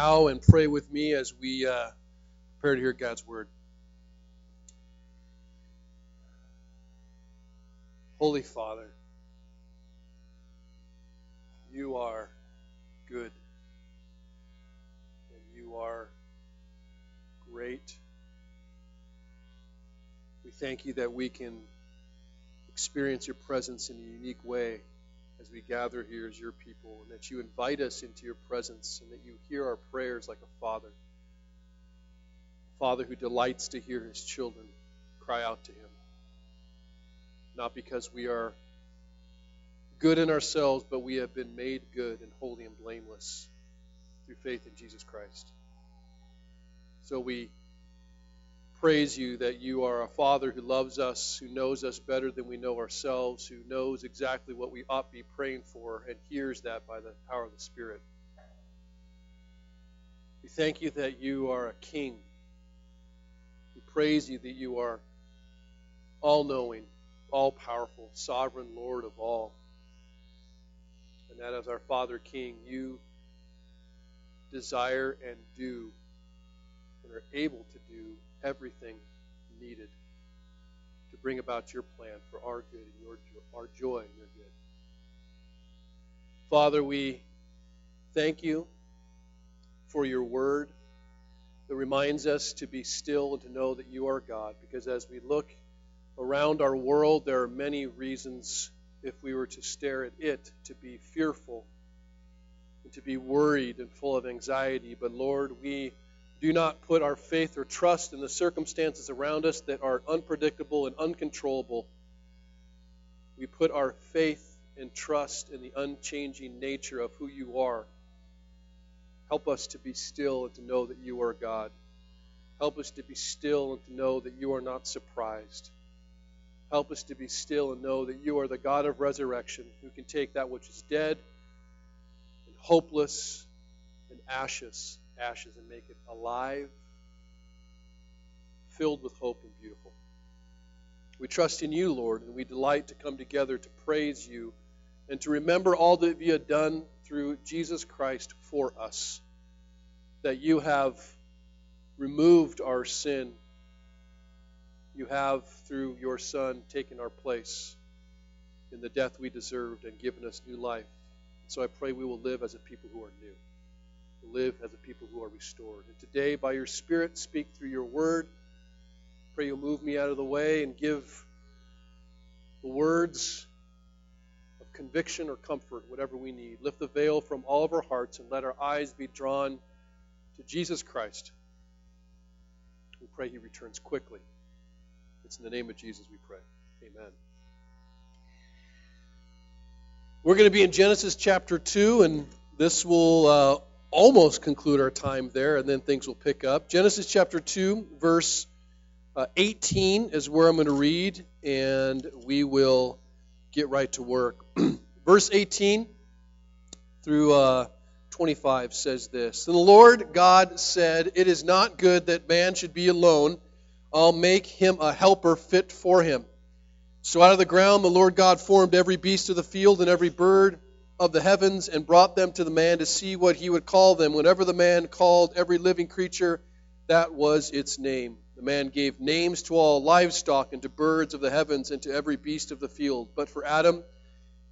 bow and pray with me as we uh, prepare to hear God's word. Holy Father, you are good and you are great. We thank you that we can experience your presence in a unique way as we gather here as your people, and that you invite us into your presence, and that you hear our prayers like a father. A father who delights to hear his children cry out to him. Not because we are good in ourselves, but we have been made good and holy and blameless through faith in Jesus Christ. So we praise you that you are a Father who loves us, who knows us better than we know ourselves, who knows exactly what we ought to be praying for, and hears that by the power of the Spirit. We thank you that you are a King. We praise you that you are all knowing, all powerful, sovereign Lord of all. And that as our Father King, you desire and do and are able to do everything needed to bring about your plan for our good and your our joy and your good. Father, we thank you for your word that reminds us to be still and to know that you are God because as we look around our world there are many reasons if we were to stare at it to be fearful and to be worried and full of anxiety but Lord we do not put our faith or trust in the circumstances around us that are unpredictable and uncontrollable. We put our faith and trust in the unchanging nature of who you are. Help us to be still and to know that you are God. Help us to be still and to know that you are not surprised. Help us to be still and know that you are the God of resurrection who can take that which is dead and hopeless and ashes ashes and make it alive, filled with hope and beautiful. We trust in you, Lord, and we delight to come together to praise you and to remember all that you have done through Jesus Christ for us. That you have removed our sin. You have, through your Son, taken our place in the death we deserved and given us new life. So I pray we will live as a people who are new live as a people who are restored. And today, by your Spirit, speak through your word. Pray you'll move me out of the way and give the words of conviction or comfort, whatever we need. Lift the veil from all of our hearts and let our eyes be drawn to Jesus Christ. We pray he returns quickly. It's in the name of Jesus we pray. Amen. We're going to be in Genesis chapter 2, and this will uh, almost conclude our time there, and then things will pick up. Genesis chapter 2, verse uh, 18 is where I'm going to read, and we will get right to work. verse 18 through uh, 25 says this And the Lord God said, It is not good that man should be alone. I'll make him a helper fit for him. So out of the ground the Lord God formed every beast of the field and every bird of the heavens and brought them to the man to see what he would call them. Whenever the man called every living creature, that was its name. The man gave names to all livestock and to birds of the heavens and to every beast of the field. But for Adam,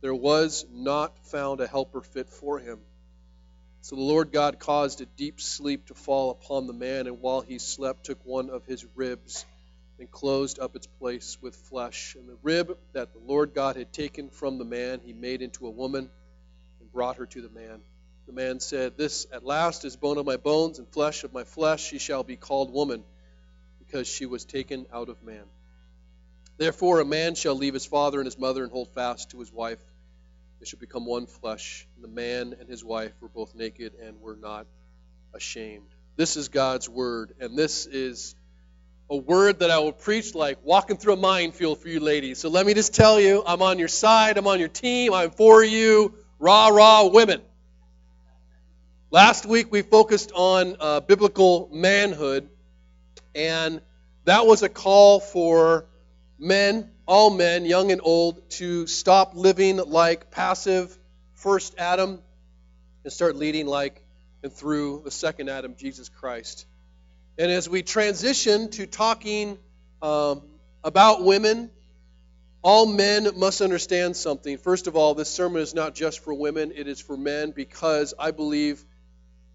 there was not found a helper fit for him. So the Lord God caused a deep sleep to fall upon the man, and while he slept, took one of his ribs and closed up its place with flesh. And the rib that the Lord God had taken from the man, he made into a woman brought her to the man. The man said, This at last is bone of my bones and flesh of my flesh. She shall be called woman, because she was taken out of man. Therefore, a man shall leave his father and his mother and hold fast to his wife. They shall become one flesh. And the man and his wife were both naked and were not ashamed. This is God's word, and this is a word that I will preach like walking through a minefield for you ladies. So let me just tell you, I'm on your side, I'm on your team, I'm for you. Rah, rah, women. Last week we focused on uh, biblical manhood, and that was a call for men, all men, young and old, to stop living like passive first Adam and start leading like and through the second Adam, Jesus Christ. And as we transition to talking um, about women, all men must understand something. First of all, this sermon is not just for women, it is for men because I believe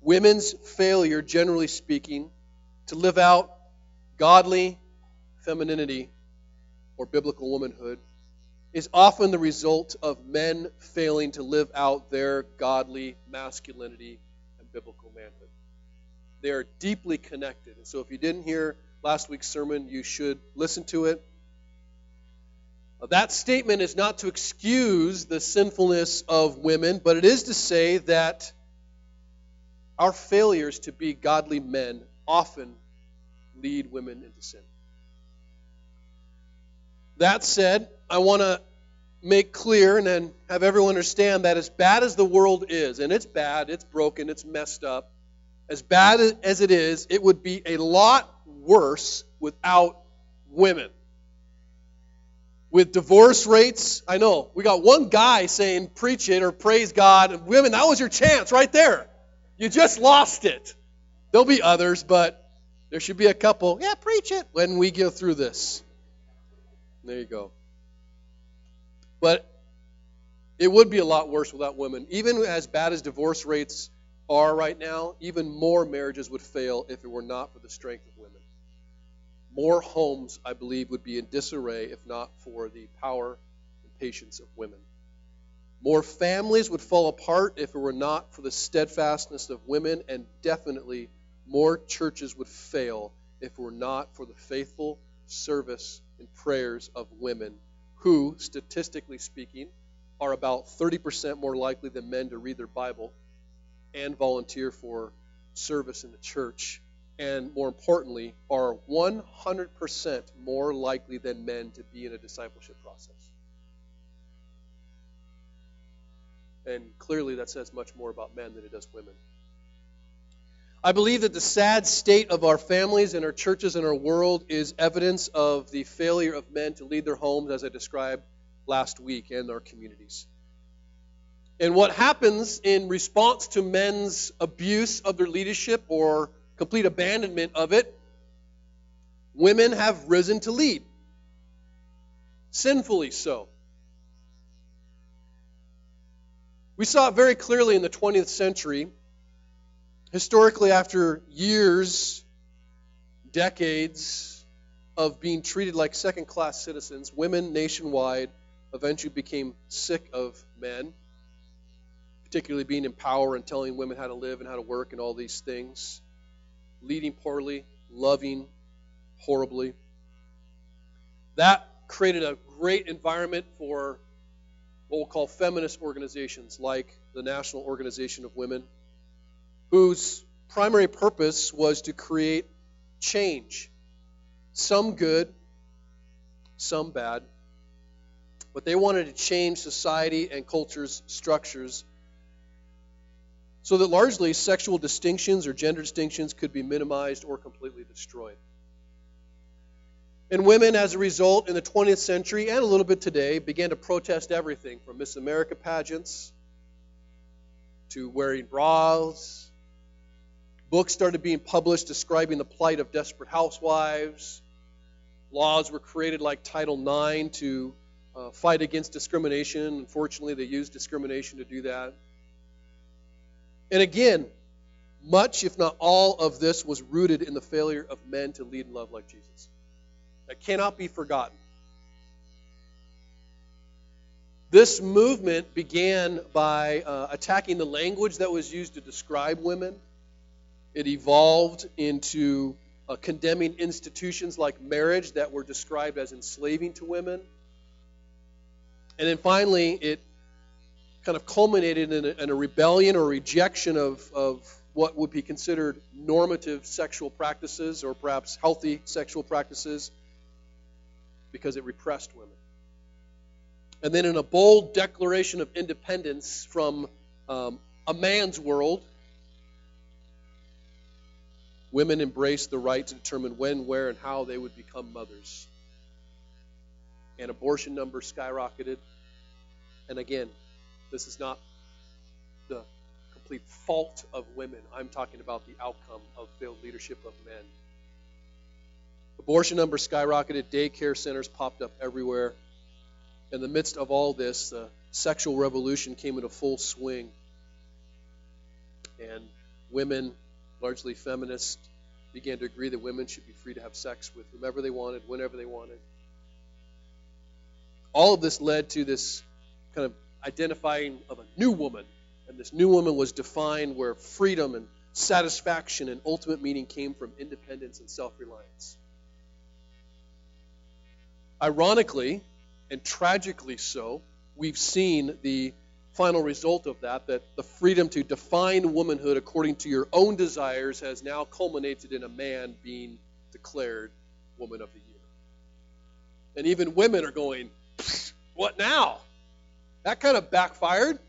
women's failure, generally speaking, to live out godly femininity or biblical womanhood is often the result of men failing to live out their godly masculinity and biblical manhood. They are deeply connected. And so if you didn't hear last week's sermon, you should listen to it. That statement is not to excuse the sinfulness of women, but it is to say that our failures to be godly men often lead women into sin. That said, I want to make clear and then have everyone understand that as bad as the world is, and it's bad, it's broken, it's messed up, as bad as it is, it would be a lot worse without women. With divorce rates, I know, we got one guy saying preach it or praise God, and women, that was your chance right there. You just lost it. There'll be others, but there should be a couple, yeah, preach it when we go through this. There you go. But it would be a lot worse without women. Even as bad as divorce rates are right now, even more marriages would fail if it were not for the strength of women. More homes, I believe, would be in disarray if not for the power and patience of women. More families would fall apart if it were not for the steadfastness of women, and definitely more churches would fail if it were not for the faithful service and prayers of women who, statistically speaking, are about 30% more likely than men to read their Bible and volunteer for service in the church, and more importantly, are 100% more likely than men to be in a discipleship process. And clearly, that says much more about men than it does women. I believe that the sad state of our families and our churches and our world is evidence of the failure of men to lead their homes, as I described last week, and our communities. And what happens in response to men's abuse of their leadership or complete abandonment of it, women have risen to lead. Sinfully so. We saw it very clearly in the 20th century historically, after years, decades of being treated like second class citizens, women nationwide eventually became sick of men, particularly being in power and telling women how to live and how to work and all these things, leading poorly, loving horribly. That created a great environment for what we'll call feminist organizations like the National Organization of Women whose primary purpose was to create change. Some good, some bad. But they wanted to change society and culture's structures so that largely sexual distinctions or gender distinctions could be minimized or completely destroyed. And women, as a result, in the 20th century and a little bit today, began to protest everything from Miss America pageants to wearing bras Books started being published describing the plight of desperate housewives. Laws were created like Title IX to uh, fight against discrimination. Unfortunately, they used discrimination to do that. And again, much, if not all, of this was rooted in the failure of men to lead and love like Jesus. That cannot be forgotten. This movement began by uh, attacking the language that was used to describe women it evolved into uh, condemning institutions like marriage that were described as enslaving to women. And then finally, it kind of culminated in a, in a rebellion or rejection of, of what would be considered normative sexual practices or perhaps healthy sexual practices because it repressed women. And then in a bold declaration of independence from um, a man's world women embraced the right to determine when, where, and how they would become mothers. And abortion numbers skyrocketed. And again, this is not the complete fault of women. I'm talking about the outcome of failed leadership of men. Abortion numbers skyrocketed, daycare centers popped up everywhere. In the midst of all this, the sexual revolution came into full swing. And women, largely feminists, began to agree that women should be free to have sex with whomever they wanted, whenever they wanted. All of this led to this kind of identifying of a new woman. And this new woman was defined where freedom and satisfaction and ultimate meaning came from independence and self reliance. Ironically, and tragically so, we've seen the final result of that that the freedom to define womanhood according to your own desires has now culminated in a man being declared woman of the year. And even women are going, what now? That kind of backfired.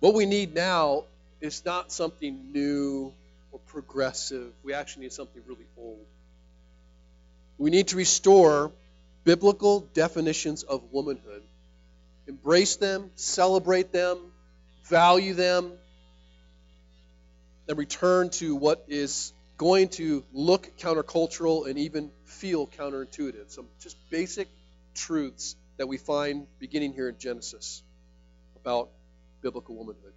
What we need now is not something new or progressive. We actually need something really old. We need to restore biblical definitions of womanhood, embrace them, celebrate them, value them, and return to what is going to look countercultural and even feel counterintuitive. Some just basic truths that we find beginning here in Genesis about biblical womanhood.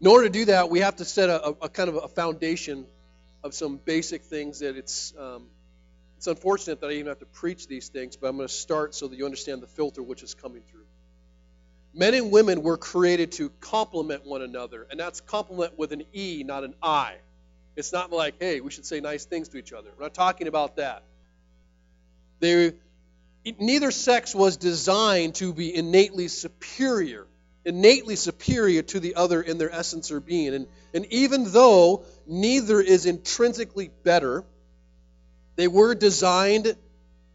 In order to do that, we have to set a, a kind of a foundation of some basic things that it's um, it's unfortunate that I even have to preach these things, but I'm going to start so that you understand the filter which is coming through. Men and women were created to complement one another, and that's complement with an E, not an I. It's not like, hey, we should say nice things to each other. We're not talking about that. They, neither sex was designed to be innately superior, innately superior to the other in their essence or being. And, and even though neither is intrinsically better, they were designed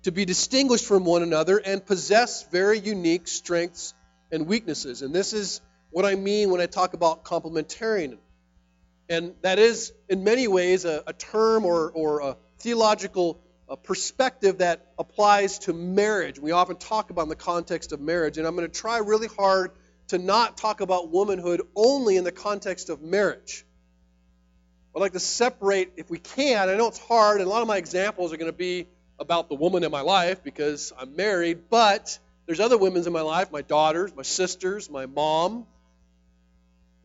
to be distinguished from one another and possess very unique strengths and weaknesses. And this is what I mean when I talk about complementarian. And that is, in many ways, a, a term or, or a theological a perspective that applies to marriage. We often talk about in the context of marriage, and I'm going to try really hard to not talk about womanhood only in the context of marriage. I'd like to separate, if we can. I know it's hard, and a lot of my examples are going to be about the woman in my life because I'm married, but there's other women in my life my daughters, my sisters, my mom.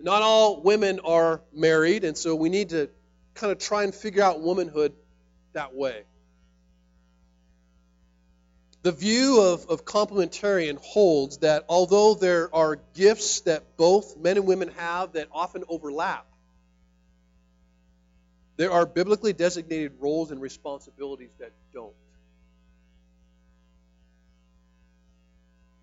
Not all women are married, and so we need to kind of try and figure out womanhood that way. The view of, of complementarian holds that although there are gifts that both men and women have that often overlap, there are biblically designated roles and responsibilities that don't.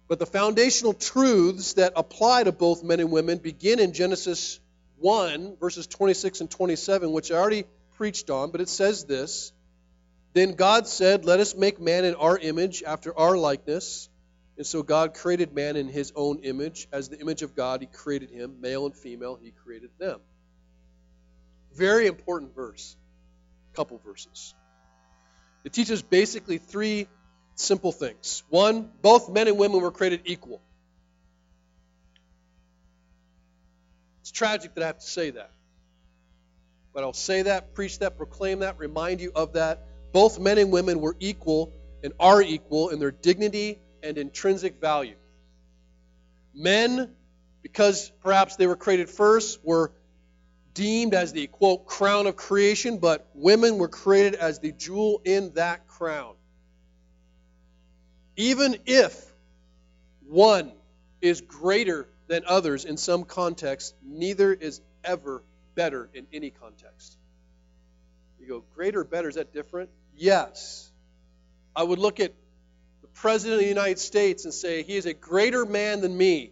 But the foundational truths that apply to both men and women begin in Genesis 1, verses 26 and 27, which I already preached on, but it says this then God said, Let us make man in our image, after our likeness. And so God created man in his own image. As the image of God, he created him. Male and female, he created them. Very important verse. Couple verses. It teaches basically three simple things. One, both men and women were created equal. It's tragic that I have to say that. But I'll say that, preach that, proclaim that, remind you of that both men and women were equal and are equal in their dignity and intrinsic value. Men, because perhaps they were created first, were deemed as the quote crown of creation, but women were created as the jewel in that crown. Even if one is greater than others in some context, neither is ever better in any context. You go, greater better, is that different? Yes. I would look at the President of the United States and say, he is a greater man than me.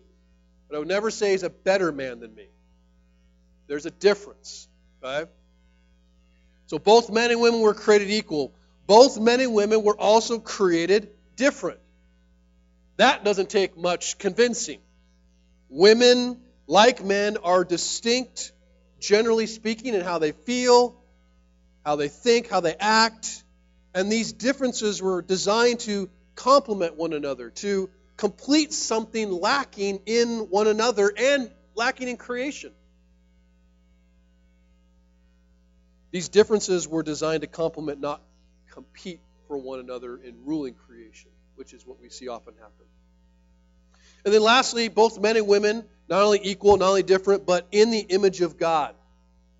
But I would never say he's a better man than me. There's a difference. Okay? So both men and women were created equal. Both men and women were also created different. That doesn't take much convincing. Women, like men, are distinct, generally speaking, in how they feel, how they think, how they act. And these differences were designed to complement one another, to complete something lacking in one another and lacking in creation. These differences were designed to complement, not compete for one another in ruling creation, which is what we see often happen. And then lastly, both men and women, not only equal, not only different, but in the image of God.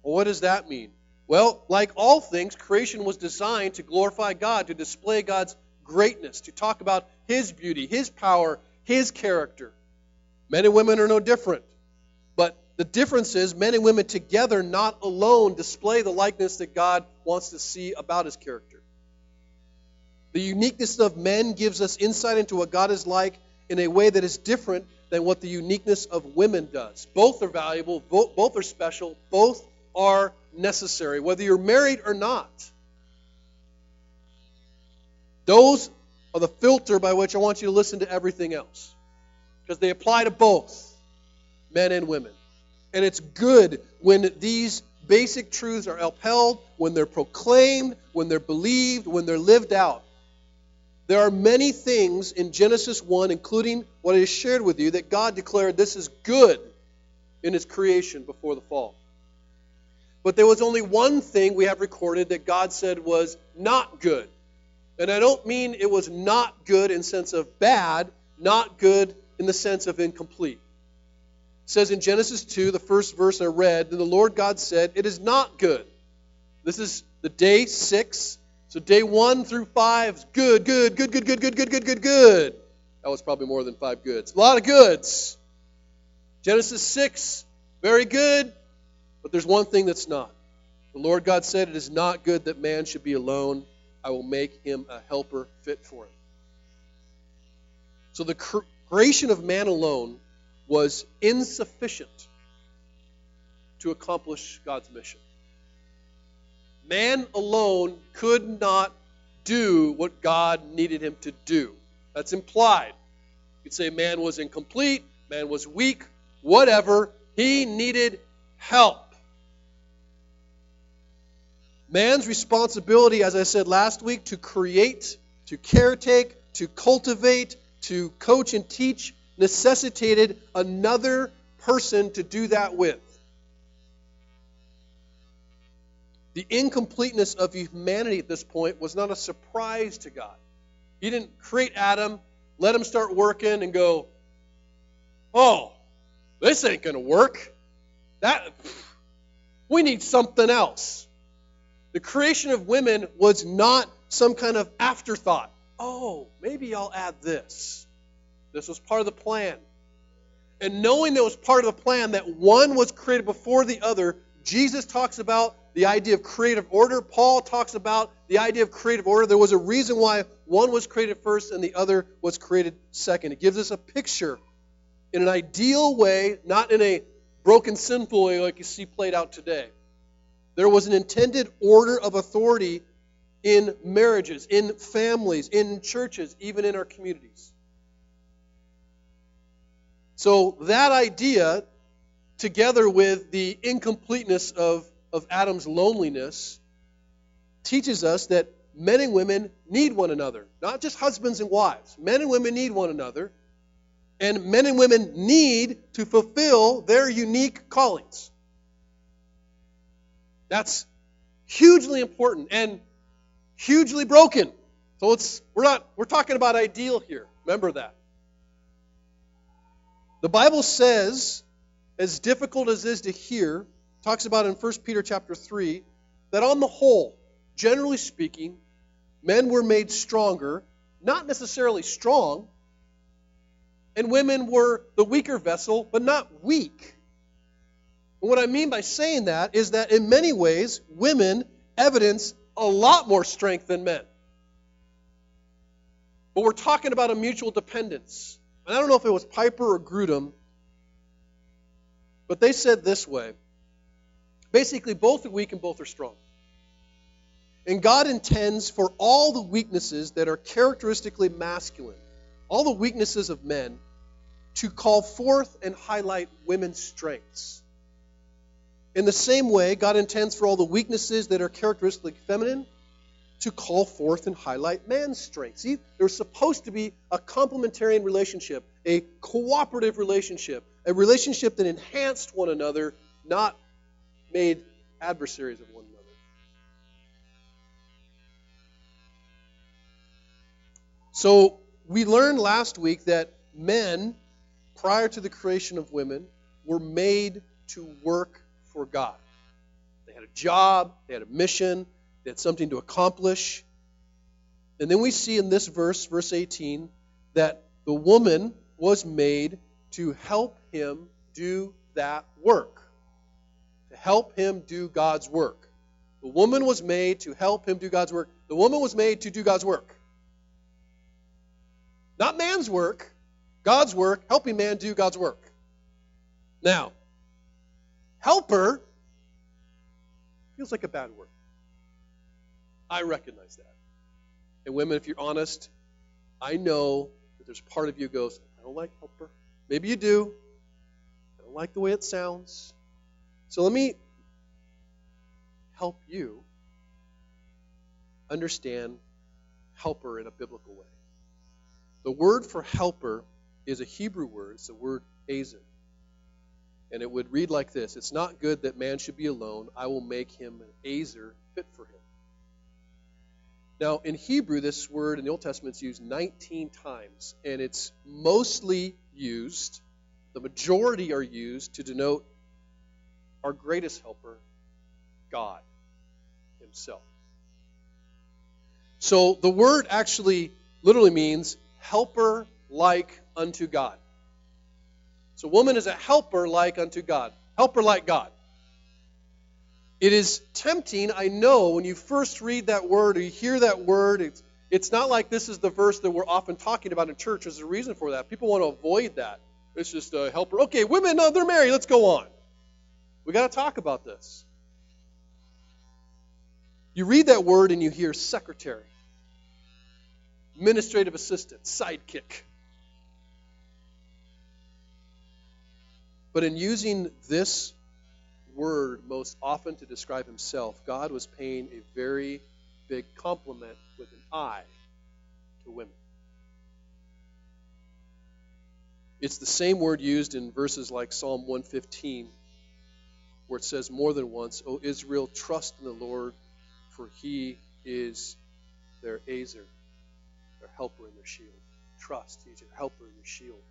Well, what does that mean? Well, like all things, creation was designed to glorify God, to display God's greatness, to talk about His beauty, His power, His character. Men and women are no different. But the difference is men and women together, not alone, display the likeness that God wants to see about His character. The uniqueness of men gives us insight into what God is like in a way that is different than what the uniqueness of women does. Both are valuable, both, are special, both are necessary, whether you're married or not. Those are the filter by which I want you to listen to everything else. Because they apply to both men and women. And it's good when these basic truths are upheld, when they're proclaimed, when they're believed, when they're lived out. There are many things in Genesis 1, including what I just shared with you, that God declared this is good in His creation before the fall. But there was only one thing we have recorded that God said was not good. And I don't mean it was not good in sense of bad, not good in the sense of incomplete. It says in Genesis 2, the first verse I read, Then the Lord God said, It is not good. This is the day six. So day one through five is good, good, good, good, good, good, good, good, good, good. That was probably more than five goods. A lot of goods. Genesis 6, very good. But there's one thing that's not. The Lord God said, It is not good that man should be alone. I will make him a helper fit for him. So the creation of man alone was insufficient to accomplish God's mission. Man alone could not do what God needed him to do. That's implied. You could say man was incomplete, man was weak, whatever. He needed help. Man's responsibility, as I said last week, to create, to caretake, to cultivate, to coach and teach necessitated another person to do that with. The incompleteness of humanity at this point was not a surprise to God. He didn't create Adam, let him start working, and go, "Oh, this ain't going to work. That we need something else." The creation of women was not some kind of afterthought. Oh, maybe I'll add this. This was part of the plan. And knowing that it was part of the plan, that one was created before the other, Jesus talks about the idea of creative order. Paul talks about the idea of creative order. There was a reason why one was created first and the other was created second. It gives us a picture in an ideal way, not in a broken, sinful way like you see played out today. There was an intended order of authority in marriages, in families, in churches, even in our communities. So that idea, together with the incompleteness of, of Adam's loneliness, teaches us that men and women need one another. Not just husbands and wives. Men and women need one another. And men and women need to fulfill their unique callings. That's hugely important and hugely broken. So it's we're not we're talking about ideal here. Remember that. The Bible says, as difficult as it is to hear, talks about in 1 Peter chapter 3, that on the whole, generally speaking, men were made stronger, not necessarily strong, and women were the weaker vessel, but not weak. And what I mean by saying that is that in many ways, women evidence a lot more strength than men. But we're talking about a mutual dependence. And I don't know if it was Piper or Grudem, but they said this way basically, both are weak and both are strong. And God intends for all the weaknesses that are characteristically masculine, all the weaknesses of men, to call forth and highlight women's strengths. In the same way, God intends for all the weaknesses that are characteristically feminine to call forth and highlight man's strength. See, there's supposed to be a complementarian relationship, a cooperative relationship, a relationship that enhanced one another, not made adversaries of one another. So, we learned last week that men, prior to the creation of women, were made to work for God. They had a job, they had a mission, they had something to accomplish. And then we see in this verse, verse 18, that the woman was made to help him do that work. To help him do God's work. The woman was made to help him do God's work. The woman was made to do God's work. Not man's work, God's work, helping man do God's work. Now, helper feels like a bad word. I recognize that. And women, if you're honest, I know that there's part of you goes, I don't like helper. Maybe you do. I don't like the way it sounds. So let me help you understand helper in a biblical way. The word for helper is a Hebrew word. It's the word ezer. And it would read like this It's not good that man should be alone. I will make him an ezer fit for him. Now, in Hebrew, this word in the Old Testament is used 19 times, and it's mostly used, the majority are used to denote our greatest helper, God Himself. So the word actually literally means helper like unto God. So, woman is a helper like unto God, helper like God. It is tempting, I know, when you first read that word or you hear that word. It's, it's not like this is the verse that we're often talking about in church. There's a reason for that. People want to avoid that. It's just a helper. Okay, women, no, they're married. Let's go on. We got to talk about this. You read that word and you hear secretary, administrative assistant, sidekick. But in using this word most often to describe himself, God was paying a very big compliment with an eye to women. It's the same word used in verses like Psalm 115, where it says more than once, O Israel, trust in the Lord, for he is their Ezer, their helper and their shield. Trust, he's your helper and your shield.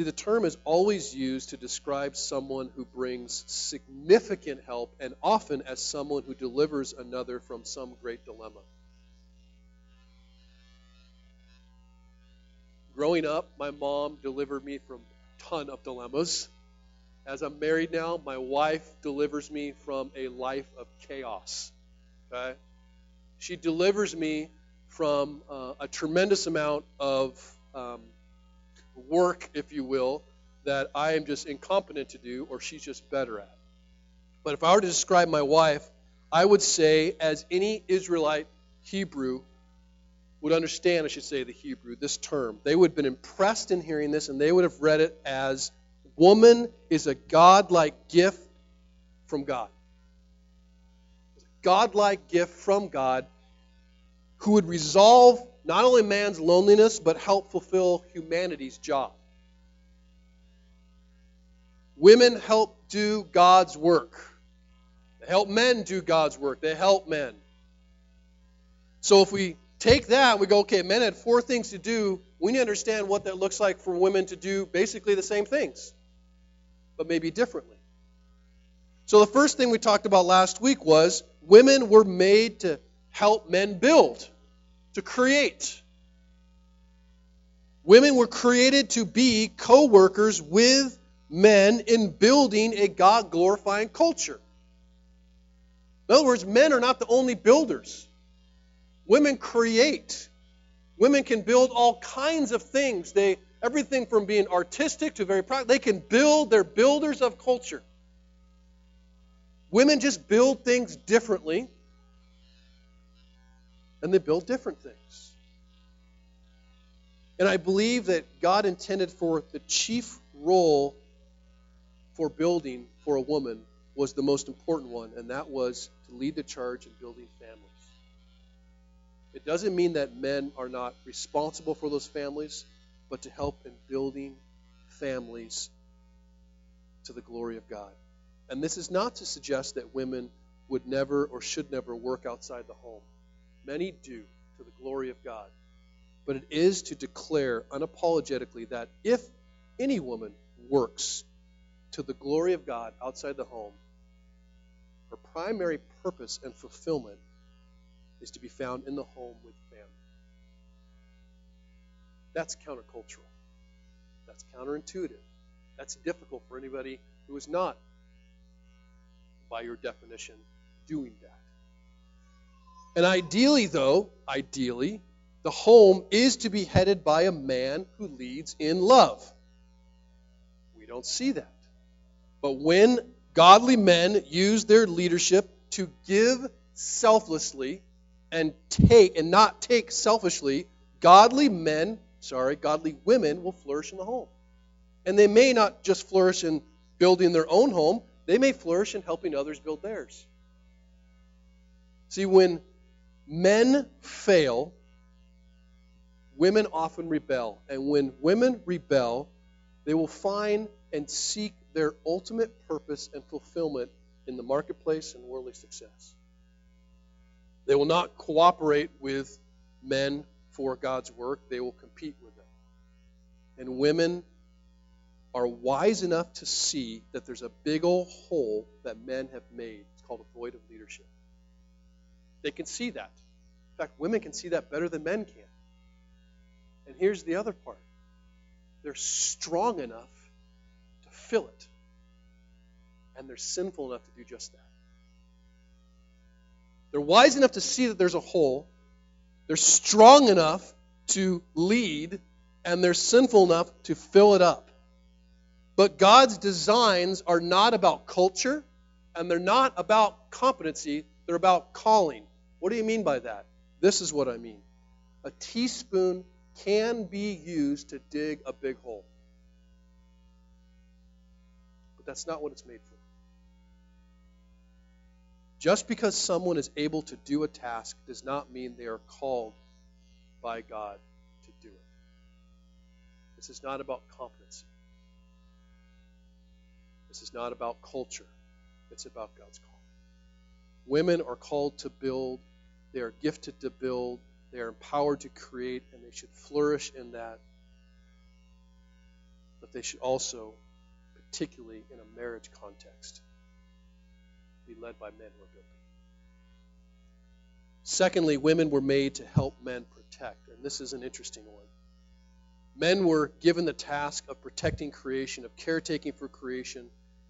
See, the term is always used to describe someone who brings significant help and often as someone who delivers another from some great dilemma. Growing up, my mom delivered me from a ton of dilemmas. As I'm married now, my wife delivers me from a life of chaos. Okay? She delivers me from uh, a tremendous amount of um, work, if you will, that I am just incompetent to do or she's just better at. But if I were to describe my wife, I would say, as any Israelite Hebrew would understand, I should say, the Hebrew, this term, they would have been impressed in hearing this and they would have read it as woman is a godlike gift from God. godlike gift from God who would resolve not only man's loneliness, but help fulfill humanity's job. Women help do God's work. They help men do God's work. They help men. So if we take that and we go, okay, men had four things to do, we need to understand what that looks like for women to do basically the same things, but maybe differently. So the first thing we talked about last week was women were made to help men build to create. Women were created to be co workers with men in building a God glorifying culture. In other words, men are not the only builders. Women create. Women can build all kinds of things. They everything from being artistic to very practical. They can build. They're builders of culture. Women just build things differently and they build different things. And I believe that God intended for the chief role for building for a woman was the most important one, and that was to lead the charge in building families. It doesn't mean that men are not responsible for those families, but to help in building families to the glory of God. And this is not to suggest that women would never or should never work outside the home. Many do to the glory of God. But it is to declare unapologetically that if any woman works to the glory of God outside the home, her primary purpose and fulfillment is to be found in the home with family. That's countercultural. That's counterintuitive. That's difficult for anybody who is not, by your definition, doing that. And ideally, though, ideally, the home is to be headed by a man who leads in love. We don't see that. But when godly men use their leadership to give selflessly and take and not take selfishly, godly men, sorry, godly women will flourish in the home. And they may not just flourish in building their own home, they may flourish in helping others build theirs. See, when men fail, women often rebel. And when women rebel, they will find and seek their ultimate purpose and fulfillment in the marketplace and worldly success. They will not cooperate with men for God's work, they will compete with them. And women are wise enough to see that there's a big old hole that men have made. It's called a void of leadership. They can see that. In fact, women can see that better than men can. And here's the other part they're strong enough to fill it, and they're sinful enough to do just that. They're wise enough to see that there's a hole, they're strong enough to lead, and they're sinful enough to fill it up. But God's designs are not about culture and they're not about competency, they're about calling. What do you mean by that? This is what I mean. A teaspoon can be used to dig a big hole. But that's not what it's made for. Just because someone is able to do a task does not mean they are called by God to do it. This is not about competency. This is not about culture, it's about God's call. Women are called to build, they are gifted to build, they are empowered to create, and they should flourish in that. But they should also, particularly in a marriage context, be led by men who are building. Secondly, women were made to help men protect, and this is an interesting one. Men were given the task of protecting creation, of caretaking for creation,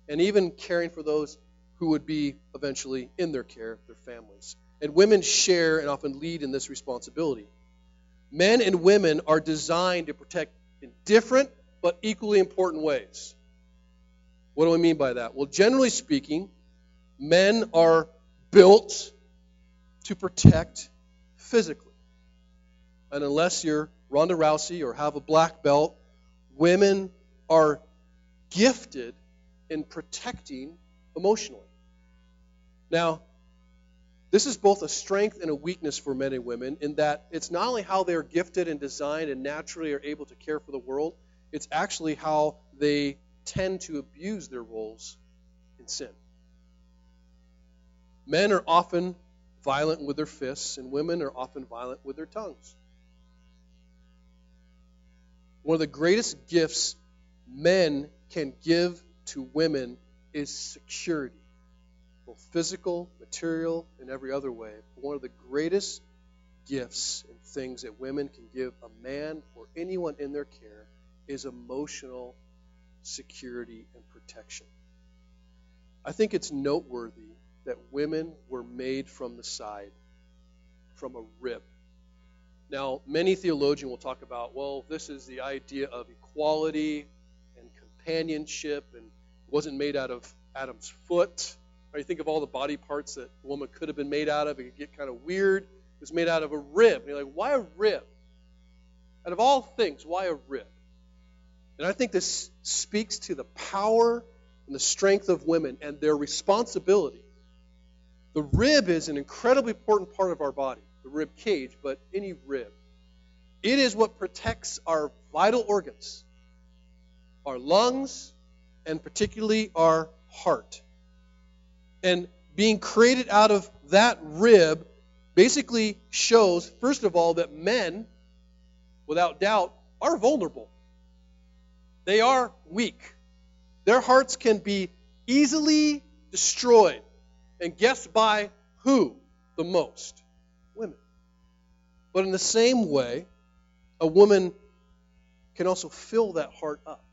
and even caring for those who would be eventually in their care, their families. And women share and often lead in this responsibility. Men and women are designed to protect in different but equally important ways. What do I mean by that? Well, generally speaking, men are built to protect physically. And unless you're Ronda Rousey or have a black belt, women are gifted in protecting emotionally. Now, this is both a strength and a weakness for men and women in that it's not only how they're gifted and designed and naturally are able to care for the world, it's actually how they tend to abuse their roles in sin. Men are often violent with their fists, and women are often violent with their tongues. One of the greatest gifts men can give to women is security, physical, material, and every other way. One of the greatest gifts and things that women can give a man or anyone in their care is emotional security and protection. I think it's noteworthy that women were made from the side, from a rib. Now, many theologians will talk about, well, this is the idea of equality and companionship and it wasn't made out of Adam's foot. Or you think of all the body parts that a woman could have been made out of, it could get kind of weird. It was made out of a rib. And you're like, why a rib? Out of all things, why a rib? And I think this speaks to the power and the strength of women and their responsibility. The rib is an incredibly important part of our body, the rib cage, but any rib. It is what protects our vital organs, our lungs, and particularly our heart. And being created out of that rib basically shows, first of all, that men, without doubt, are vulnerable. They are weak. Their hearts can be easily destroyed. And guess by who the most? Women. But in the same way, a woman can also fill that heart up.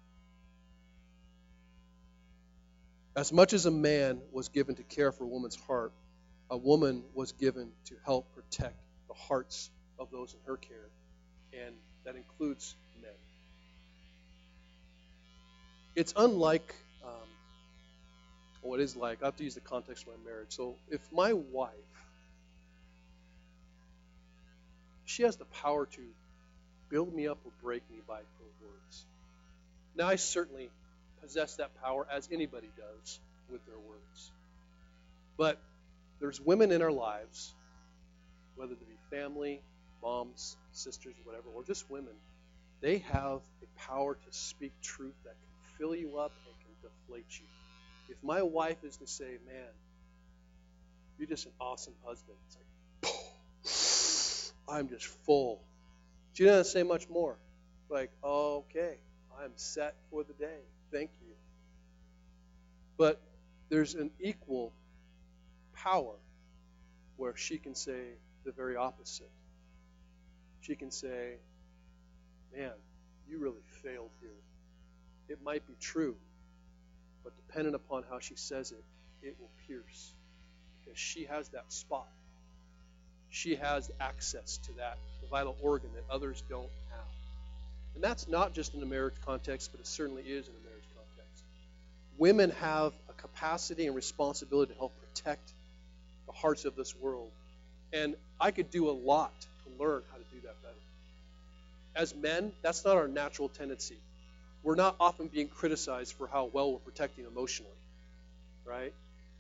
As much as a man was given to care for a woman's heart, a woman was given to help protect the hearts of those in her care, and that includes men. It's unlike um, what is like. I have to use the context of my marriage. So if my wife, she has the power to build me up or break me by her words. Now I certainly possess that power as anybody does with their words. But there's women in our lives, whether they be family, moms, sisters, whatever, or just women, they have a power to speak truth that can fill you up and can deflate you. If my wife is to say, man, you're just an awesome husband, it's like, I'm just full. She doesn't say much more. Like, okay, I'm set for the day. Thank you. But there's an equal power where she can say the very opposite. She can say, Man, you really failed here. It might be true, but dependent upon how she says it, it will pierce. Because she has that spot. She has access to that vital organ that others don't have. And that's not just in a marriage context, but it certainly is in a. Women have a capacity and responsibility to help protect the hearts of this world. And I could do a lot to learn how to do that better. As men, that's not our natural tendency. We're not often being criticized for how well we're protecting emotionally, right?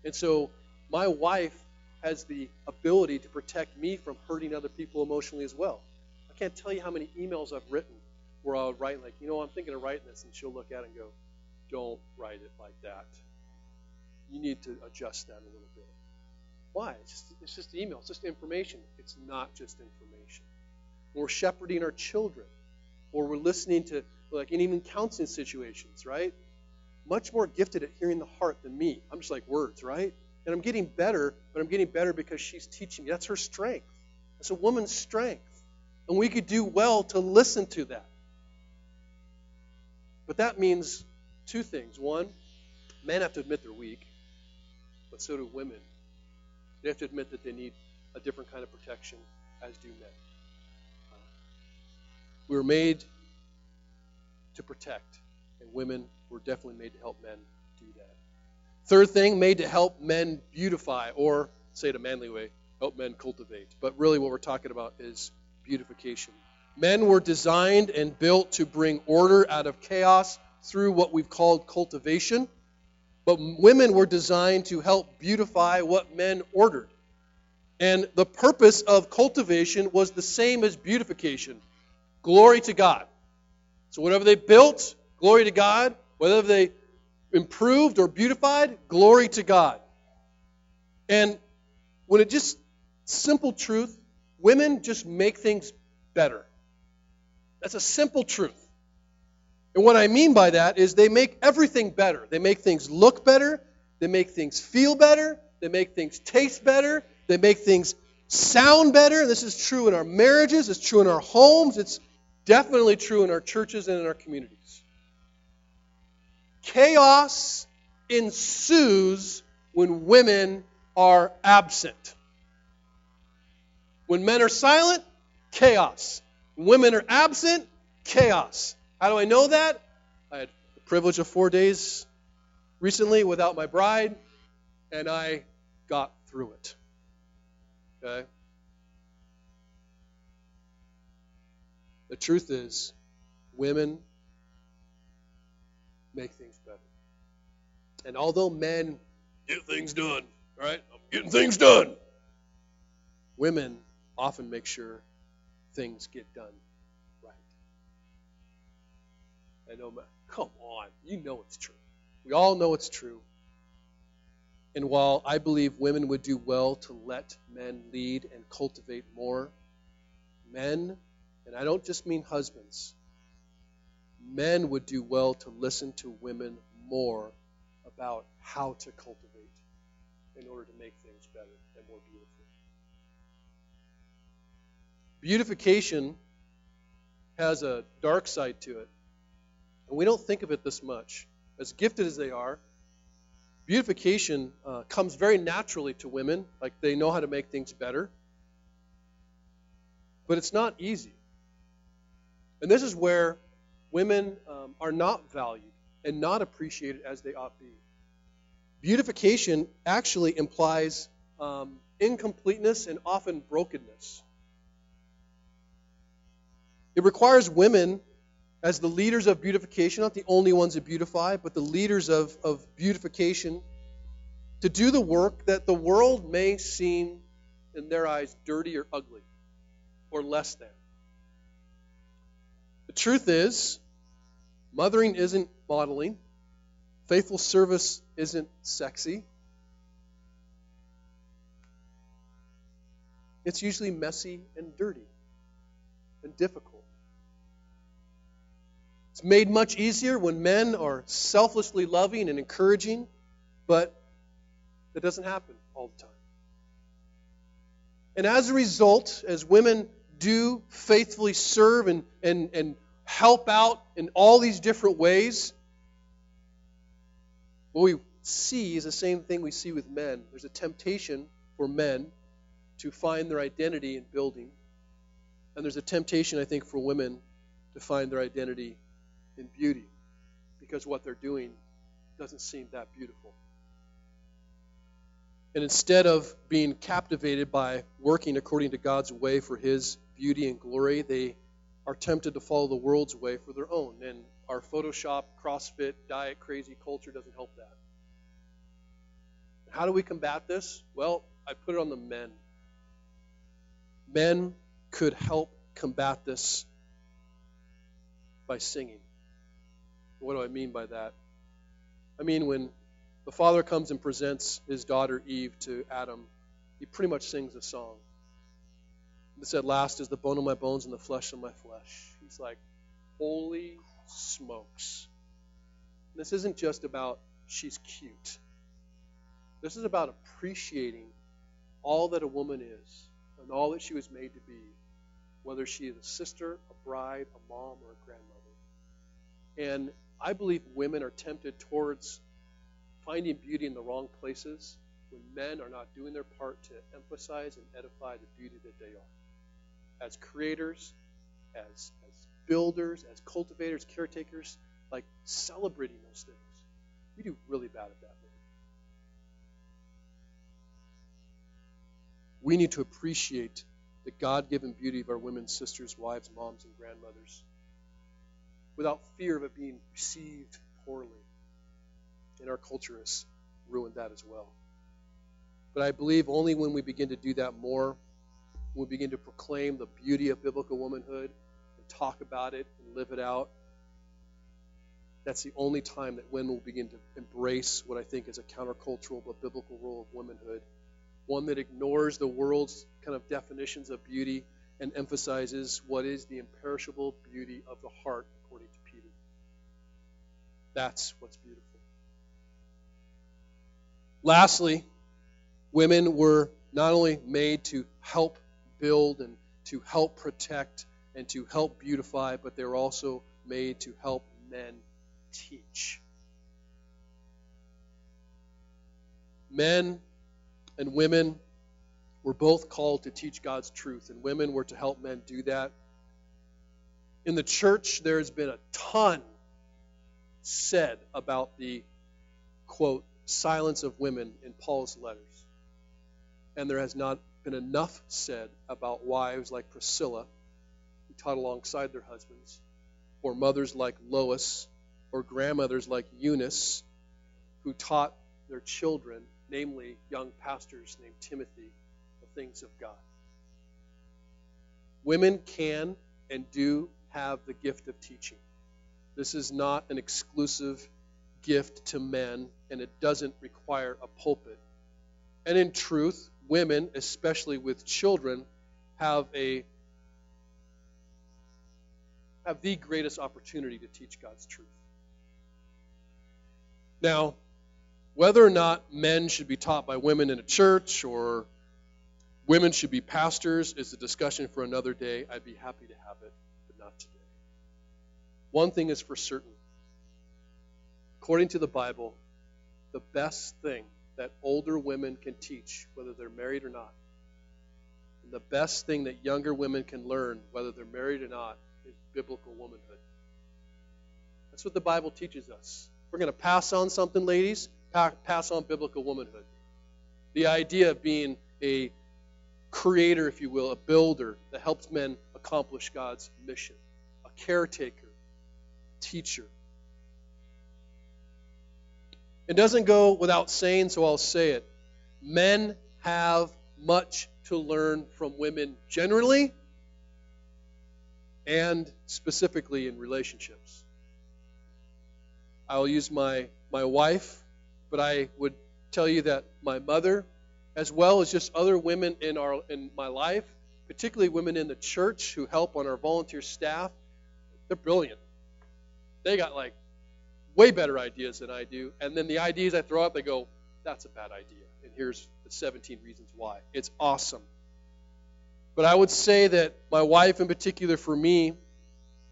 And so my wife has the ability to protect me from hurting other people emotionally as well. I can't tell you how many emails I've written where I'll write like, you know, I'm thinking of writing this, and she'll look at it and go, don't write it like that. You need to adjust that a little bit. Why? It's just, it's just email. It's just information. It's not just information. We're shepherding our children, or we're listening to, like, in even counseling situations, right? Much more gifted at hearing the heart than me. I'm just like words, right? And I'm getting better, but I'm getting better because she's teaching me. That's her strength. It's a woman's strength. And we could do well to listen to that. But that means two things. One, men have to admit they're weak, but so do women. They have to admit that they need a different kind of protection, as do men. We were made to protect, and women were definitely made to help men do that. Third thing, made to help men beautify, or say it a manly way, help men cultivate. But really, what we're talking about is beautification. Men were designed and built to bring order out of chaos through what we've called cultivation. But women were designed to help beautify what men ordered. And the purpose of cultivation was the same as beautification glory to God. So, whatever they built, glory to God. Whether they improved or beautified, glory to God. And when it just, simple truth, women just make things better. That's a simple truth. And what I mean by that is they make everything better. They make things look better, they make things feel better, they make things taste better, they make things sound better. This is true in our marriages, it's true in our homes, it's definitely true in our churches and in our communities. Chaos ensues when women are absent. When men are silent, chaos. Women are absent, chaos. How do I know that? I had the privilege of four days recently without my bride, and I got through it. Okay? The truth is, women make things better. And although men get things done, right? I'm getting things done. Women often make sure things get done Know, come on, you know it's true. We all know it's true. And while I believe women would do well to let men lead and cultivate more, men, and I don't just mean husbands, men would do well to listen to women more about how to cultivate in order to make things better and more beautiful. Beautification has a dark side to it, and we don't think of it this much. As gifted as they are, beautification uh, comes very naturally to women, like they know how to make things better. But it's not easy. And this is where women um, are not valued and not appreciated as they ought to be. Beautification actually implies um, incompleteness and often brokenness. It requires women as the leaders of beautification, not the only ones that beautify, but the leaders of, of beautification, to do the work that the world may seem, in their eyes, dirty or ugly or less than. The truth is, mothering isn't modeling, faithful service isn't sexy. It's usually messy and dirty and difficult. It's made much easier when men are selflessly loving and encouraging, but that doesn't happen all the time. And as a result, as women do faithfully serve and, and, and help out in all these different ways, what we see is the same thing we see with men. There's a temptation for men to find their identity in building, and there's a temptation, I think, for women to find their identity in beauty because what they're doing doesn't seem that beautiful. And instead of being captivated by working according to God's way for His beauty and glory, they are tempted to follow the world's way for their own. And our Photoshop, CrossFit, diet crazy culture doesn't help that. How do we combat this? Well, I put it on the men. Men could help combat this by singing. What do I mean by that? I mean, when the father comes and presents his daughter Eve to Adam, he pretty much sings a song. It said, Last is the bone of my bones and the flesh of my flesh. He's like, Holy smokes. This isn't just about she's cute. This is about appreciating all that a woman is and all that she was made to be, whether she is a sister, a bride, a mom, or a grandmother. And I believe women are tempted towards finding beauty in the wrong places when men are not doing their part to emphasize and edify the beauty that they are. As creators, as, as builders, as cultivators, caretakers, like celebrating those things. We do really bad at that. We need to appreciate the God given beauty of our women, sisters, wives, moms, and grandmothers without fear of it being received poorly. And our culture has ruined that as well. But I believe only when we begin to do that more, when we begin to proclaim the beauty of biblical womanhood and talk about it and live it out, that's the only time that women will begin to embrace what I think is a countercultural but biblical role of womanhood. One that ignores the world's kind of definitions of beauty and emphasizes what is the imperishable beauty of the heart. That's what's beautiful. Lastly, women were not only made to help build and to help protect and to help beautify, but they were also made to help men teach. Men and women were both called to teach God's truth, and women were to help men do that in the church, there's been a ton said about the, quote, silence of women in Paul's letters. And there has not been enough said about wives like Priscilla, who taught alongside their husbands, or mothers like Lois, or grandmothers like Eunice, who taught their children, namely young pastors named Timothy, the things of God. Women can and do have the gift of teaching. This is not an exclusive gift to men, and it doesn't require a pulpit. And in truth, women, especially with children, have a have the greatest opportunity to teach God's truth. Now, whether or not men should be taught by women in a church or women should be pastors is a discussion for another day. I'd be happy to have it, but not today. One thing is for certain. According to the Bible, the best thing that older women can teach, whether they're married or not, and the best thing that younger women can learn, whether they're married or not, is biblical womanhood. That's what the Bible teaches us. We're going to pass on something, ladies, pass on biblical womanhood. The idea of being a creator, if you will, a builder that helps men accomplish God's mission, a caretaker, teacher. It doesn't go without saying, so I'll say it. Men have much to learn from women generally and specifically in relationships. I'll use my, my wife, but I would tell you that my mother, as well as just other women in, our, in my life, particularly women in the church who help on our volunteer staff, they're brilliant. They got like way better ideas than I do. And then the ideas I throw up, they go, that's a bad idea. And here's the 17 reasons why. It's awesome. But I would say that my wife, in particular for me,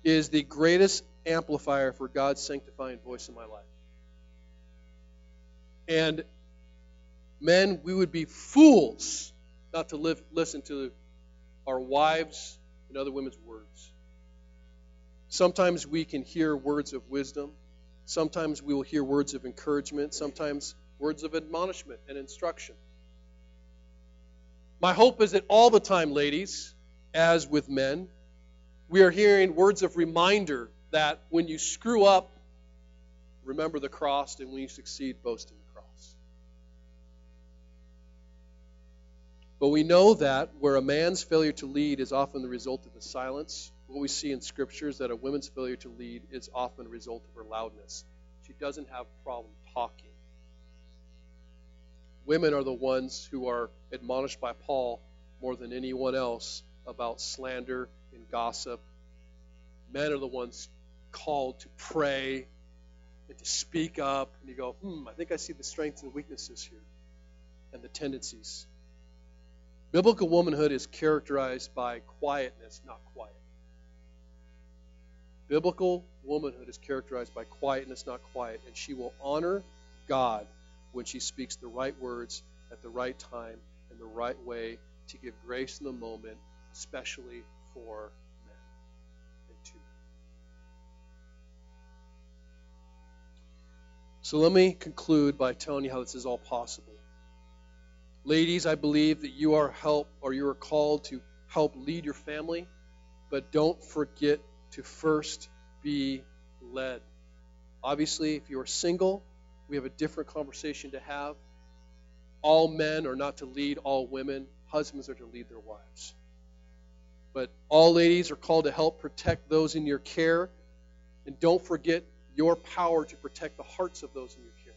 is the greatest amplifier for God's sanctifying voice in my life. And men, we would be fools not to live, listen to our wives and other women's words. Sometimes we can hear words of wisdom. Sometimes we will hear words of encouragement. Sometimes words of admonishment and instruction. My hope is that all the time, ladies, as with men, we are hearing words of reminder that when you screw up, remember the cross, and when you succeed, boast in the cross. But we know that where a man's failure to lead is often the result of his silence, what we see in Scripture is that a woman's failure to lead is often a result of her loudness. She doesn't have problem talking women are the ones who are admonished by Paul more than anyone else about slander and gossip. Men are the ones called to pray and to speak up. And you go, hmm, I think I see the strengths and weaknesses here and the tendencies. Biblical womanhood is characterized by quietness, not quiet. Biblical womanhood is characterized by quietness, not quiet, and she will honor God when she speaks the right words at the right time in the right way to give grace in the moment, especially for men and to men. So let me conclude by telling you how this is all possible. Ladies, I believe that you are help or you are called to help lead your family, but don't forget to first be led. Obviously, if you are single, we have a different conversation to have. All men are not to lead all women, husbands are to lead their wives. But all ladies are called to help protect those in your care. And don't forget your power to protect the hearts of those in your care.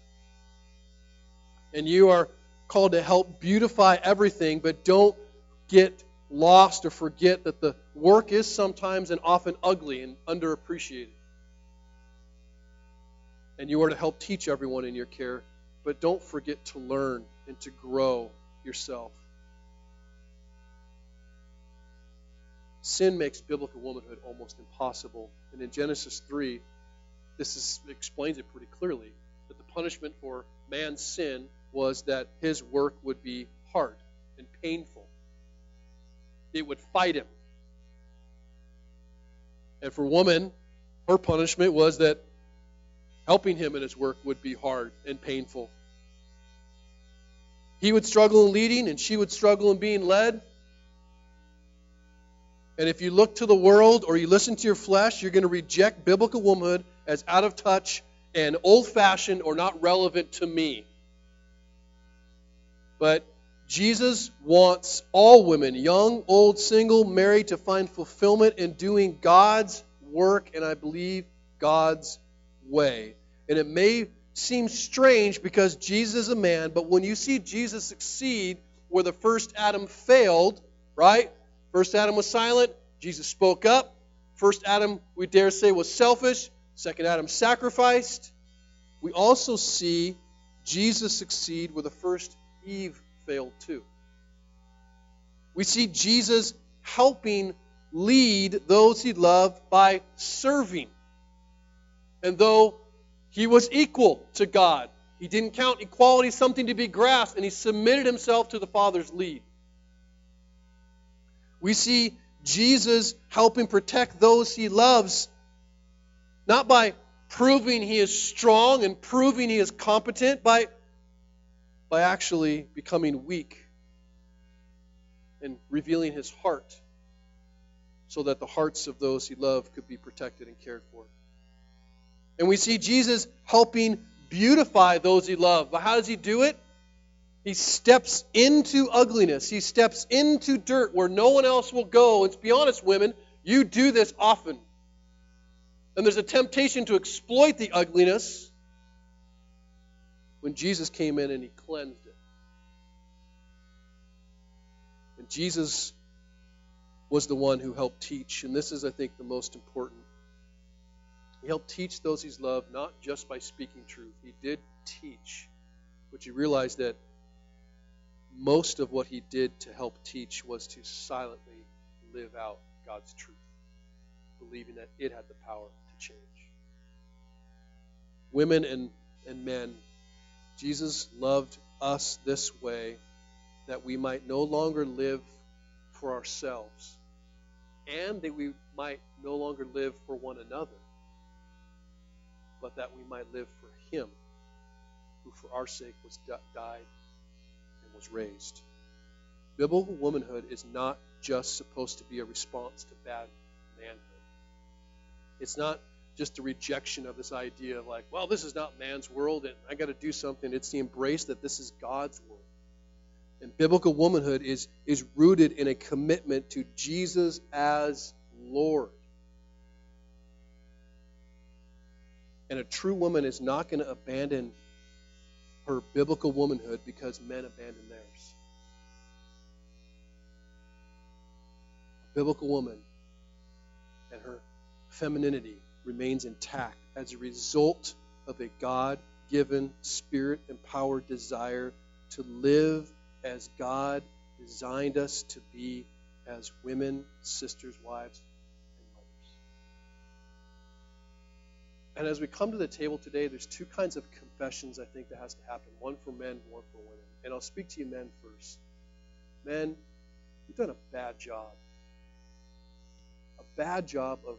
And you are called to help beautify everything, but don't get lost or forget that the work is sometimes and often ugly and underappreciated and you are to help teach everyone in your care, but don't forget to learn and to grow yourself. Sin makes biblical womanhood almost impossible. And in Genesis 3, this is, explains it pretty clearly that the punishment for man's sin was that his work would be hard and painful. It would fight him. And for woman, her punishment was that Helping him in his work would be hard and painful. He would struggle in leading, and she would struggle in being led. And if you look to the world or you listen to your flesh, you're going to reject biblical womanhood as out of touch and old fashioned or not relevant to me. But Jesus wants all women, young, old, single, married, to find fulfillment in doing God's work and I believe God's way. And it may seem strange because Jesus is a man, but when you see Jesus succeed where the first Adam failed, right? First Adam was silent, Jesus spoke up. First Adam, we dare say, was selfish. Second Adam sacrificed. We also see Jesus succeed where the first Eve failed too. We see Jesus helping lead those he loved by serving. And though he was equal to God, he didn't count equality something to be grasped, and he submitted himself to the Father's lead. We see Jesus helping protect those he loves, not by proving he is strong and proving he is competent, by, by actually becoming weak and revealing his heart so that the hearts of those he loved could be protected and cared for. And we see Jesus helping beautify those he loved. But how does he do it? He steps into ugliness. He steps into dirt where no one else will go. And to be honest, women, you do this often. And there's a temptation to exploit the ugliness when Jesus came in and he cleansed it. And Jesus was the one who helped teach. And this is, I think, the most important. He helped teach those he's loved not just by speaking truth. He did teach, but you realize that most of what he did to help teach was to silently live out God's truth, believing that it had the power to change. Women and, and men, Jesus loved us this way that we might no longer live for ourselves and that we might no longer live for one another, but that we might live for Him who for our sake was died and was raised. Biblical womanhood is not just supposed to be a response to bad manhood. It's not just a rejection of this idea of like, well, this is not man's world and I got to do something. It's the embrace that this is God's world. And biblical womanhood is, is rooted in a commitment to Jesus as Lord. And a true woman is not going to abandon her biblical womanhood because men abandon theirs. A biblical woman and her femininity remains intact as a result of a God given, spirit empowered desire to live as God designed us to be as women, sisters, wives, And mothers. And as we come to the table today, there's two kinds of confessions I think that has to happen one for men, one for women. And I'll speak to you men first. Men, you've done a bad job. A bad job of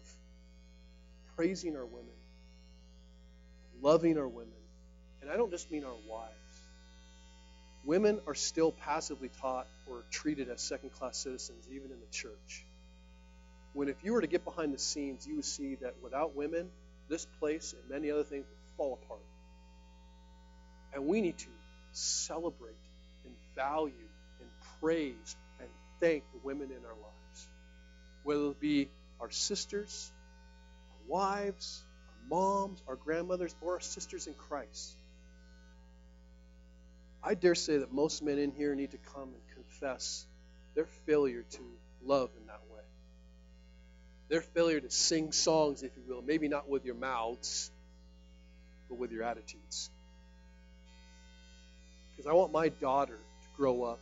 praising our women, loving our women. And I don't just mean our wives. Women are still passively taught or treated as second class citizens, even in the church. When if you were to get behind the scenes, you would see that without women, this place and many other things would fall apart. And we need to celebrate and value and praise and thank the women in our lives, whether it be our sisters, wives, our moms, our grandmothers, or our sisters in Christ. I dare say that most men in here need to come and confess their failure to love in that way their failure to sing songs, if you will, maybe not with your mouths, but with your attitudes. Because I want my daughter to grow up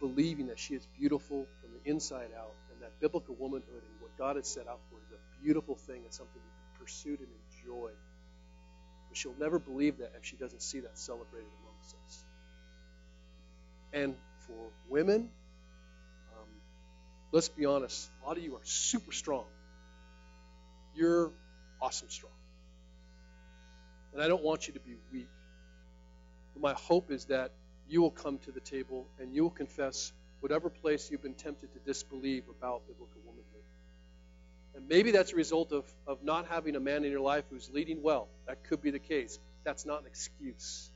believing that she is beautiful from the inside out biblical womanhood and what God has set out for is a beautiful thing and something to be pursued and enjoyed. But she'll never believe that if she doesn't see that celebrated amongst us. And for women, um, let's be honest, a lot of you are super strong. You're awesome strong. And I don't want you to be weak. But my hope is that you will come to the table and you will confess whatever place you've been tempted to disbelieve about biblical womanhood. And maybe that's a result of, of not having a man in your life who's leading well. That could be the case. That's not an excuse.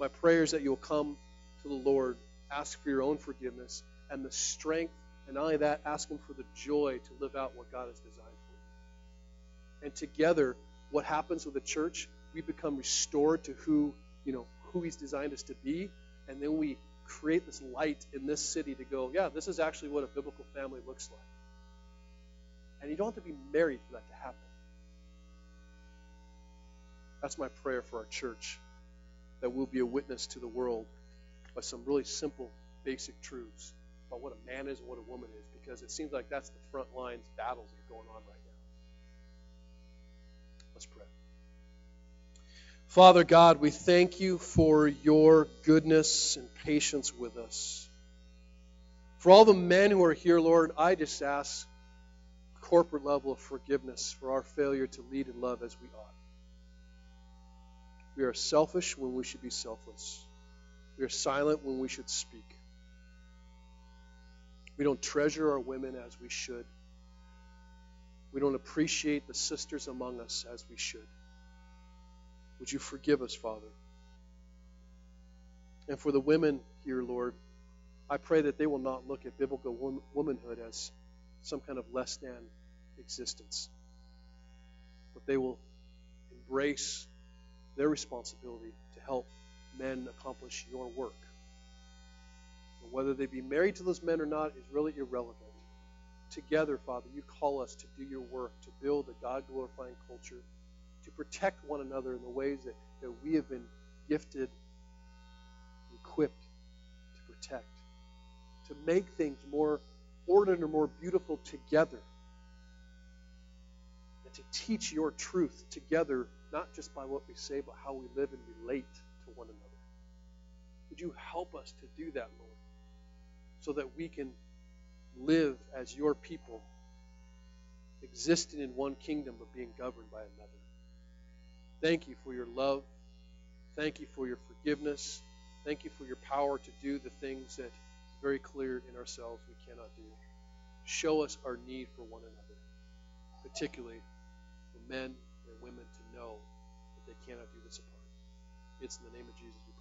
My prayer is that you'll come to the Lord, ask for your own forgiveness, and the strength, and not only that, ask Him for the joy to live out what God has designed for you. And together, what happens with the church, we become restored to who, you know, who He's designed us to be, and then we create this light in this city to go, yeah, this is actually what a biblical family looks like. And you don't have to be married for that to happen. That's my prayer for our church, that we'll be a witness to the world by some really simple, basic truths about what a man is and what a woman is, because it seems like that's the front lines battles that are going on right now. Let's pray. Father God, we thank you for your goodness and patience with us. For all the men who are here, Lord, I just ask corporate level of forgiveness for our failure to lead and love as we ought. We are selfish when we should be selfless. We are silent when we should speak. We don't treasure our women as we should. We don't appreciate the sisters among us as we should. Would you forgive us, Father? And for the women here, Lord, I pray that they will not look at biblical womanhood as some kind of less than existence. But they will embrace their responsibility to help men accomplish your work. And whether they be married to those men or not is really irrelevant. Together, Father, you call us to do your work, to build a God glorifying culture, to protect one another in the ways that, that we have been gifted, equipped to protect, to make things more ordered or more beautiful together and to teach your truth together, not just by what we say, but how we live and relate to one another. Would you help us to do that, Lord, so that we can live as your people, existing in one kingdom but being governed by another? Thank you for your love. Thank you for your forgiveness. Thank you for your power to do the things that very clear in ourselves we cannot do. Show us our need for one another, particularly for men and women to know that they cannot do this apart. It's in the name of Jesus.